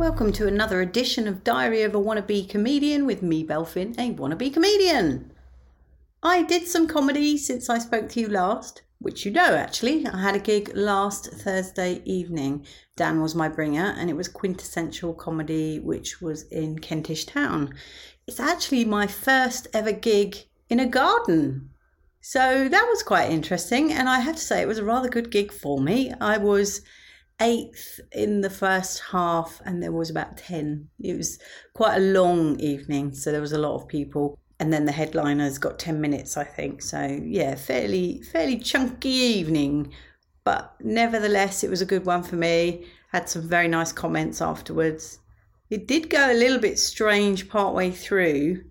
Welcome to another edition of Diary of a Wannabe Comedian with me, Belfin, a wannabe comedian. I did some comedy since I spoke to you last, which you know actually. I had a gig last Thursday evening. Dan was my bringer, and it was quintessential comedy, which was in Kentish Town. It's actually my first ever gig in a garden. So that was quite interesting, and I have to say it was a rather good gig for me. I was eighth in the first half, and there was about 10. It was quite a long evening, so there was a lot of people. And then the headliners got 10 minutes, I think. So, yeah, fairly, fairly chunky evening. But nevertheless, it was a good one for me. Had some very nice comments afterwards. It did go a little bit strange partway through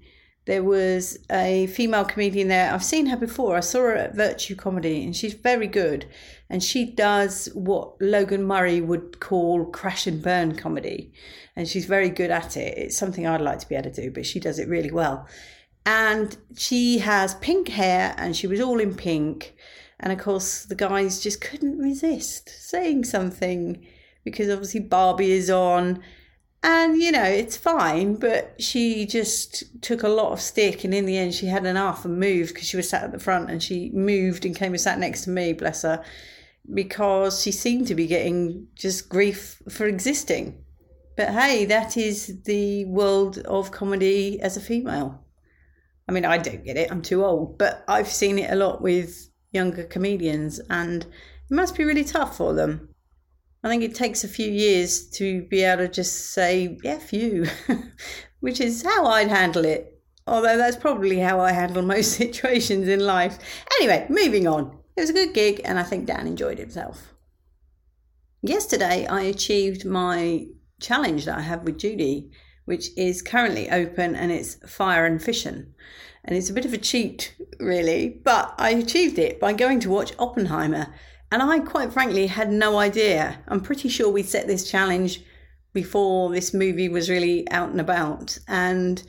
there was a female comedian there. I've seen her before. I saw her at Virtue Comedy, and she's very good. And she does what Logan Murray would call crash and burn comedy. And she's very good at it. It's something I'd like to be able to do, but she does it really well. And she has pink hair, and she was all in pink. And of course, the guys just couldn't resist saying something because obviously Barbie is on and, you know, it's fine, but she just took a lot of stick. And in the end, she had enough and moved because she was sat at the front and she moved and came and sat next to me, bless her, because she seemed to be getting just grief for existing. But hey, that is the world of comedy as a female. I mean, I don't get it, I'm too old, but I've seen it a lot with younger comedians and it must be really tough for them. I think it takes a few years to be able to just say, F you, which is how I'd handle it. Although that's probably how I handle most situations in life. Anyway, moving on. It was a good gig, and I think Dan enjoyed himself. Yesterday, I achieved my challenge that I have with Judy, which is currently open and it's fire and fission. And it's a bit of a cheat, really, but I achieved it by going to watch Oppenheimer and I quite frankly had no idea. I'm pretty sure we set this challenge before this movie was really out and about. And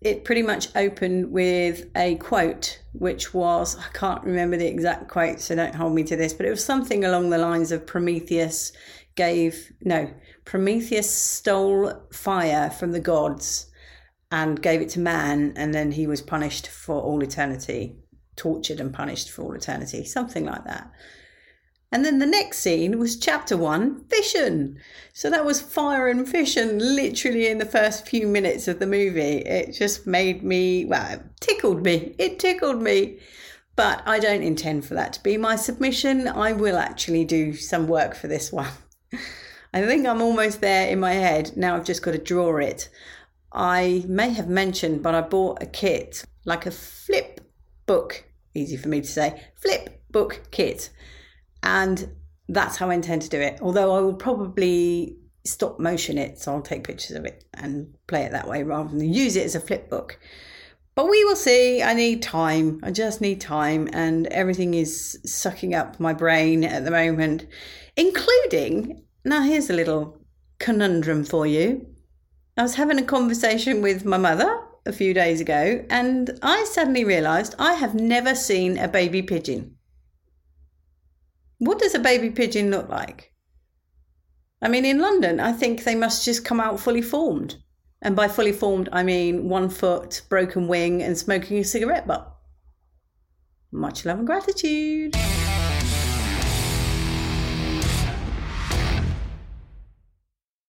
it pretty much opened with a quote, which was I can't remember the exact quote, so don't hold me to this, but it was something along the lines of Prometheus gave, no, Prometheus stole fire from the gods and gave it to man, and then he was punished for all eternity, tortured and punished for all eternity, something like that. And then the next scene was chapter one, fission. So that was fire and fission literally in the first few minutes of the movie. It just made me, well, tickled me. It tickled me. But I don't intend for that to be my submission. I will actually do some work for this one. I think I'm almost there in my head. Now I've just got to draw it. I may have mentioned, but I bought a kit, like a flip book, easy for me to say, flip book kit and that's how I intend to do it. Although I will probably stop motion it, so I'll take pictures of it and play it that way rather than use it as a flip book. But we will see. I need time. I just need time, and everything is sucking up my brain at the moment, including. Now, here's a little conundrum for you. I was having a conversation with my mother a few days ago, and I suddenly realised I have never seen a baby pigeon. What does a baby pigeon look like? I mean, in London, I think they must just come out fully formed. And by fully formed, I mean one foot, broken wing, and smoking a cigarette butt. Much love and gratitude.